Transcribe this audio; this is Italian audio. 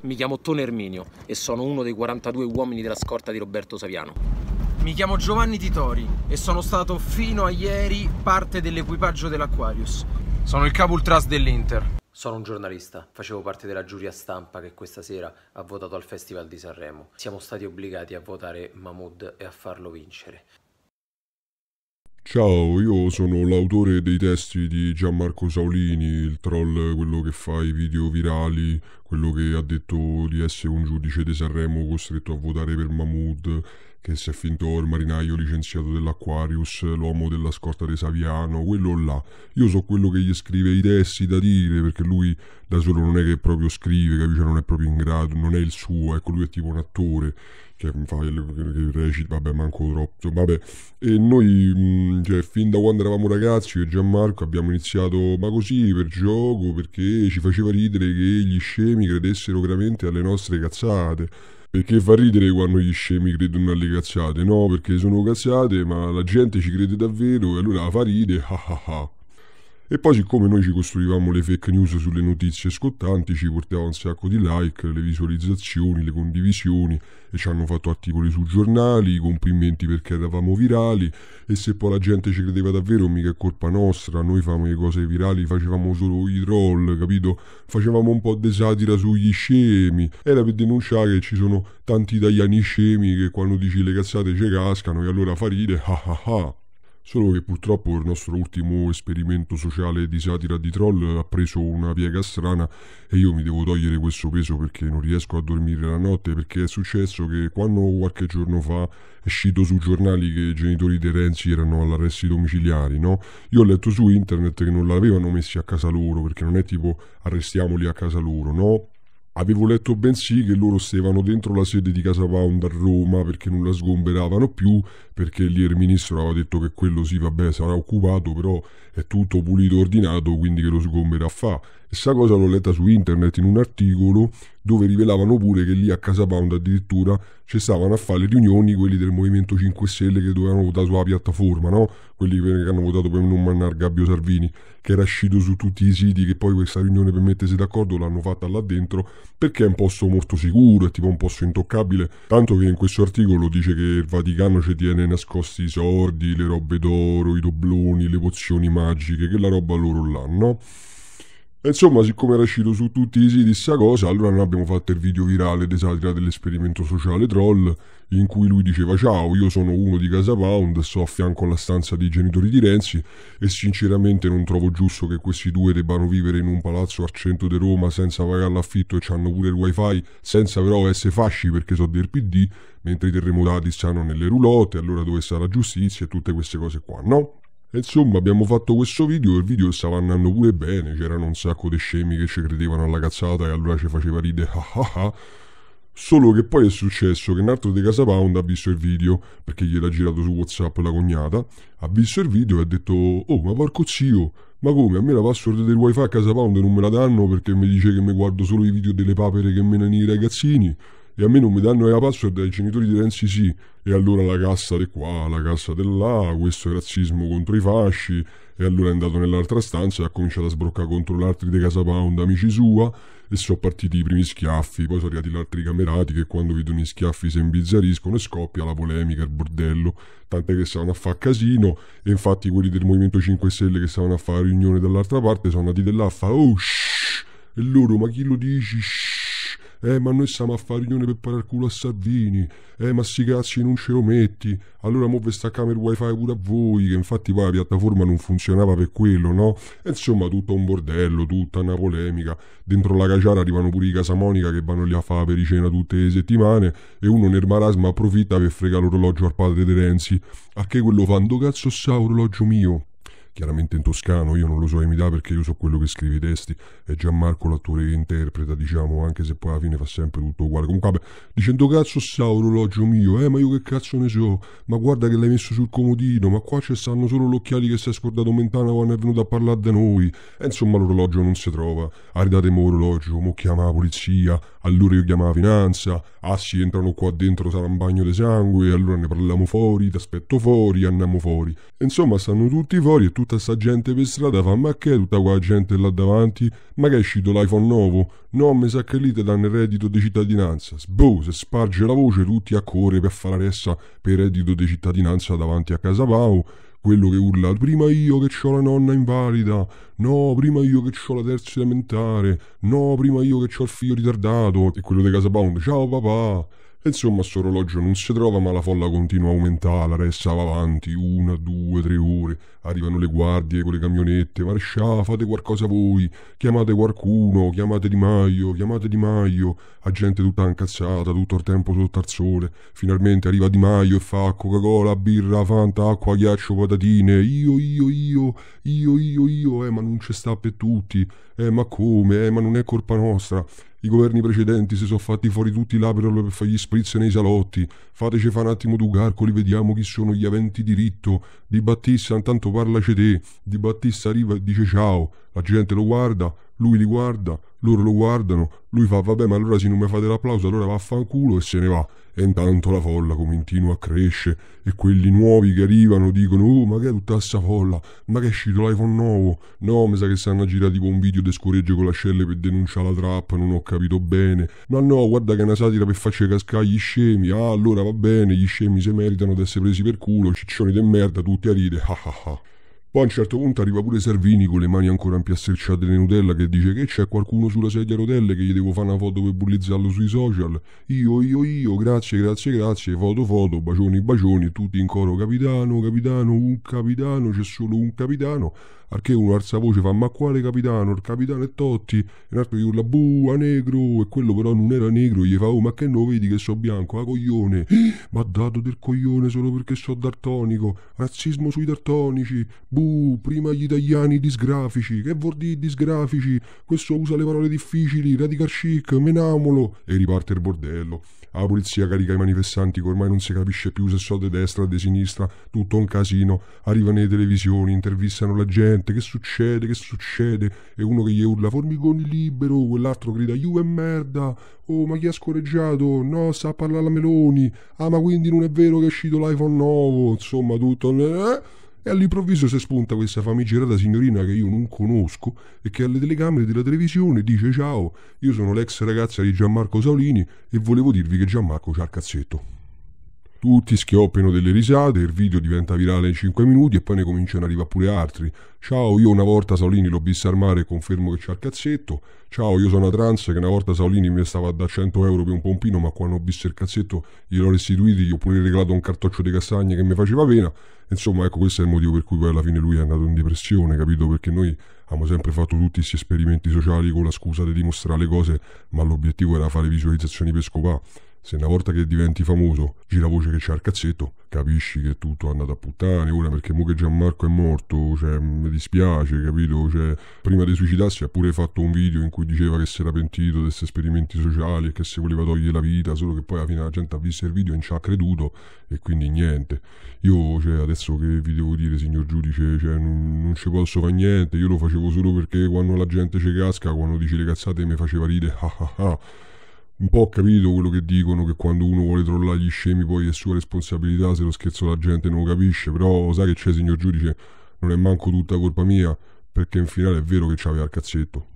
Mi chiamo Tone Erminio e sono uno dei 42 uomini della scorta di Roberto Saviano. Mi chiamo Giovanni Titori e sono stato fino a ieri parte dell'equipaggio dell'Aquarius. Sono il capo ultras dell'Inter. Sono un giornalista, facevo parte della giuria stampa che questa sera ha votato al Festival di Sanremo. Siamo stati obbligati a votare Mahmood e a farlo vincere. Ciao, io sono l'autore dei testi di Gianmarco Saulini, il troll, quello che fa i video virali, quello che ha detto di essere un giudice di Sanremo costretto a votare per Mahmood, che si è finto il marinaio licenziato dell'Aquarius, l'uomo della scorta di Saviano, quello là. Io so quello che gli scrive i testi da dire, perché lui da solo non è che proprio scrive, capisci? Non è proprio in grado, non è il suo, ecco, lui è tipo un attore che fa che recita, vabbè, manco troppo, vabbè. E noi, cioè, fin da quando eravamo ragazzi, io e Gianmarco abbiamo iniziato, ma così, per gioco, perché ci faceva ridere che gli scemi credessero veramente alle nostre cazzate. Perché fa ridere quando gli scemi credono alle cazzate? No, perché sono cazzate, ma la gente ci crede davvero e allora fa ridere, ah ah ah. E poi siccome noi ci costruivamo le fake news sulle notizie scottanti, ci portava un sacco di like, le visualizzazioni, le condivisioni e ci hanno fatto articoli su giornali, complimenti perché eravamo virali e se poi la gente ci credeva davvero mica è colpa nostra, noi facevamo le cose virali, facevamo solo i troll, capito? Facevamo un po' di satira sugli scemi, era per denunciare che ci sono tanti italiani scemi che quando dici le cazzate ci cascano e allora fa ride, ah ah ah. Solo che purtroppo il nostro ultimo esperimento sociale di satira di troll ha preso una piega strana e io mi devo togliere questo peso perché non riesco a dormire la notte perché è successo che quando qualche giorno fa è uscito sui giornali che i genitori di Renzi erano all'arresti domiciliari, no? Io ho letto su internet che non l'avevano messi a casa loro perché non è tipo arrestiamoli a casa loro, no? Avevo letto bensì che loro stavano dentro la sede di Casa Pound a Roma perché non la sgomberavano più, perché lì il ministro aveva detto che quello sì, vabbè, sarà occupato, però è tutto pulito, ordinato, quindi che lo sgombera fa. E sta cosa l'ho letta su internet in un articolo dove rivelavano pure che lì a Casa Pound addirittura ci stavano a fare le riunioni quelli del Movimento 5 Stelle che dovevano votare sulla piattaforma, no? Quelli che hanno votato per non mannare Gabbio Salvini, che era uscito su tutti i siti che poi questa riunione per mettersi d'accordo l'hanno fatta là dentro perché è un posto molto sicuro, è tipo un posto intoccabile, tanto che in questo articolo dice che il Vaticano ci tiene nascosti i sordi, le robe d'oro, i dobloni, le pozioni magiche, che la roba loro là, no? insomma, siccome era uscito su tutti i siti sta cosa, allora noi abbiamo fatto il video virale di satira dell'esperimento sociale troll, in cui lui diceva ciao, io sono uno di Casa Pound, sto a fianco alla stanza dei genitori di Renzi e sinceramente non trovo giusto che questi due debbano vivere in un palazzo al centro di Roma senza pagare l'affitto e hanno pure il wifi, senza però essere fasci perché sono del PD, mentre i terremotati stanno nelle roulotte, allora dove sta la giustizia e tutte queste cose qua, no? Insomma, abbiamo fatto questo video e il video stava andando pure bene, c'erano un sacco di scemi che ci credevano alla cazzata e allora ci faceva ridere ah ah ah. Solo che poi è successo che un altro di Casa Pound ha visto il video, perché gliel'ha girato su Whatsapp la cognata, ha visto il video e ha detto «Oh, ma porco zio, ma come? A me la password del wifi a Casa Pound non me la danno perché mi dice che mi guardo solo i video delle papere che menano i ragazzini?» E a me non mi danno la password ai genitori di Renzi sì. E allora la cassa di qua, la cassa di là, questo è razzismo contro i fasci. E allora è andato nell'altra stanza e ha cominciato a sbroccare contro l'altri di Casa Pound, amici sua. E sono partiti i primi schiaffi, poi sono arrivati gli altri camerati che quando vedono i schiaffi si imbizzariscono e scoppia la polemica, il bordello, tant'è che stavano a fare casino e infatti quelli del Movimento 5 Stelle che stavano a fare riunione dall'altra parte sono andati di là a fare oh shh e loro ma chi lo dici? Shh eh, ma noi stiamo a fare riunione per parare il culo a Salvini. Eh, ma sti cazzi non ce lo metti. Allora mo vi staccamo il wifi pure a voi, che infatti poi la piattaforma non funzionava per quello, no? E insomma, tutto un bordello, tutta una polemica. Dentro la caciara arrivano pure i Casamonica che vanno lì a fare per cena tutte le settimane e uno nel marasma approfitta per fregare l'orologio al padre di Renzi. A che quello fa? Ndo cazzo sa orologio mio? Chiaramente in toscano, io non lo so imitare perché io so quello che scrive i testi, è Gianmarco l'attore che interpreta, diciamo, anche se poi alla fine fa sempre tutto uguale. Comunque, vabbè, dicendo cazzo sta orologio mio, eh, ma io che cazzo ne so, ma guarda che l'hai messo sul comodino, ma qua ci stanno solo gli occhiali che si è scordato Mentana quando è venuto a parlare da noi. E insomma l'orologio non si trova, aridatemi orologio, mo chiama la polizia, allora io chiamo la finanza, ah sì, entrano qua dentro, sarà un bagno di sangue, allora ne parliamo fuori, ti aspetto fuori, andiamo fuori. E insomma, stanno tutti fuori e tutti tutta sta gente per strada, fa ma che tutta quella gente là davanti? Ma che è uscito l'iPhone nuovo? No, mi sa che lì ti danno il reddito di cittadinanza. Sboh, se sparge la voce tutti a correre per fare la ressa per il reddito di cittadinanza davanti a casa Pau quello che urla prima io che ho la nonna invalida, no, prima io che ho la terza elementare, no, prima io che ho il figlio ritardato, e quello di casa Pound, ciao papà. Insomma, sto orologio non si trova, ma la folla continua a aumentare, la ressa va avanti, una, due, tre ore. Arrivano le guardie con le camionette, marescià, fate qualcosa voi, chiamate qualcuno, chiamate Di Maio, chiamate Di Maio. La gente tutta incazzata, tutto il tempo sotto al sole. Finalmente arriva Di Maio e fa Coca-Cola, birra, Fanta, acqua, ghiaccio, patatine. Io, io, io, io, io, io, eh, ma non ci sta per tutti. Eh, ma come? Eh, ma non è colpa nostra. I governi precedenti si sono fatti fuori tutti là per, fare gli spritz nei salotti. Fateci fa un attimo due calcoli, vediamo chi sono gli aventi diritto. Di Battista intanto parlaci te. Di Battista arriva e dice ciao. La gente lo guarda, lui li guarda, loro lo guardano, lui fa vabbè ma allora se non mi fate l'applauso allora vaffanculo e se ne va. E intanto la folla continua a crescere e quelli nuovi che arrivano dicono oh ma che è tutta questa folla, ma che è uscito l'iPhone nuovo? No, mi sa che stanno a girare tipo un video di scoregge con l'ascelle per denunciare la trappa, non ho capito bene. Ma no, guarda che è una satira per farci cascare gli scemi. Ah, allora va bene, gli scemi se meritano di essere presi per culo, ciccioni de merda, tutti a ride. Ah ah ah. Poi a un certo punto arriva pure Servini con le mani ancora impiastricciate di Nutella che dice che c'è qualcuno sulla sedia a rotelle che gli devo fare una foto per bullizzarlo sui social. Io, io, io, grazie, grazie, grazie, foto, foto, bacioni, bacioni, tutti in coro capitano, capitano, un capitano, c'è solo un capitano. Al che uno alza voce fa ma quale capitano? Il capitano è Totti. E un altro gli urla bua negro e quello però non era negro. Gli fa oh ma che non vedi che so bianco? Ah coglione. Ma dato del coglione solo perché so dartonico. Razzismo sui dartonici. Bu, prima gli italiani disgrafici. Che vuol dire disgrafici? Questo usa le parole difficili. Radical chic, menamolo. E riparte il bordello. La polizia carica i manifestanti che ormai non si capisce più se sono di destra o di sinistra, tutto un casino. Arrivano le televisioni, intervistano la gente, che succede, che succede? E uno che gli urla formigoni libero, quell'altro grida Juve merda, oh ma chi ha scorreggiato? No, sta a parlare la Meloni. Ah ma quindi non è vero che è uscito l'iPhone nuovo? Insomma tutto... Eh? E all'improvviso si spunta questa famigerata signorina che io non conosco e che alle telecamere della televisione dice ciao, io sono l'ex ragazza di Gianmarco Saulini e volevo dirvi che Gianmarco c'ha il cazzetto. Tutti schioppiano delle risate, il video diventa virale in 5 minuti e poi ne cominciano ad arrivare pure altri. Ciao, io una volta Saulini l'ho vista al mare e confermo che c'ha il cazzetto. Ciao, io sono una trans che una volta Saulini mi stava da 100 euro per un pompino, ma quando ho visto il cazzetto gliel'ho restituito, gli ho pure regalato un cartoccio di castagne che mi faceva pena. Insomma, ecco, questo è il motivo per cui poi alla fine lui è andato in depressione, capito? Perché noi abbiamo sempre fatto tutti questi esperimenti sociali con la scusa di dimostrare le cose, ma l'obiettivo era fare visualizzazioni per scopare. Se una volta che diventi famoso gira voce che c'è il cazzetto, capisci che tutto è andato a puttane. Ora perché mo che Gianmarco è morto, cioè, mi dispiace, capito? Cioè, prima di suicidarsi ha pure fatto un video in cui diceva che si era pentito di questi esperimenti sociali e che si voleva togliere la vita, solo che poi alla fine la gente ha visto il video e non ci ha creduto e quindi niente. Io, cioè, adesso che vi devo dire, signor giudice, cioè, non, non ci posso fare niente. Io lo facevo solo perché quando la gente ci casca, quando dici le cazzate mi faceva ridere. Ah ah ah un po' ho capito quello che dicono, che quando uno vuole trollare gli scemi poi è sua responsabilità, se lo scherzo la gente non lo capisce, però sai che c'è signor giudice, non è manco tutta colpa mia, perché in finale è vero che c'aveva il cazzetto.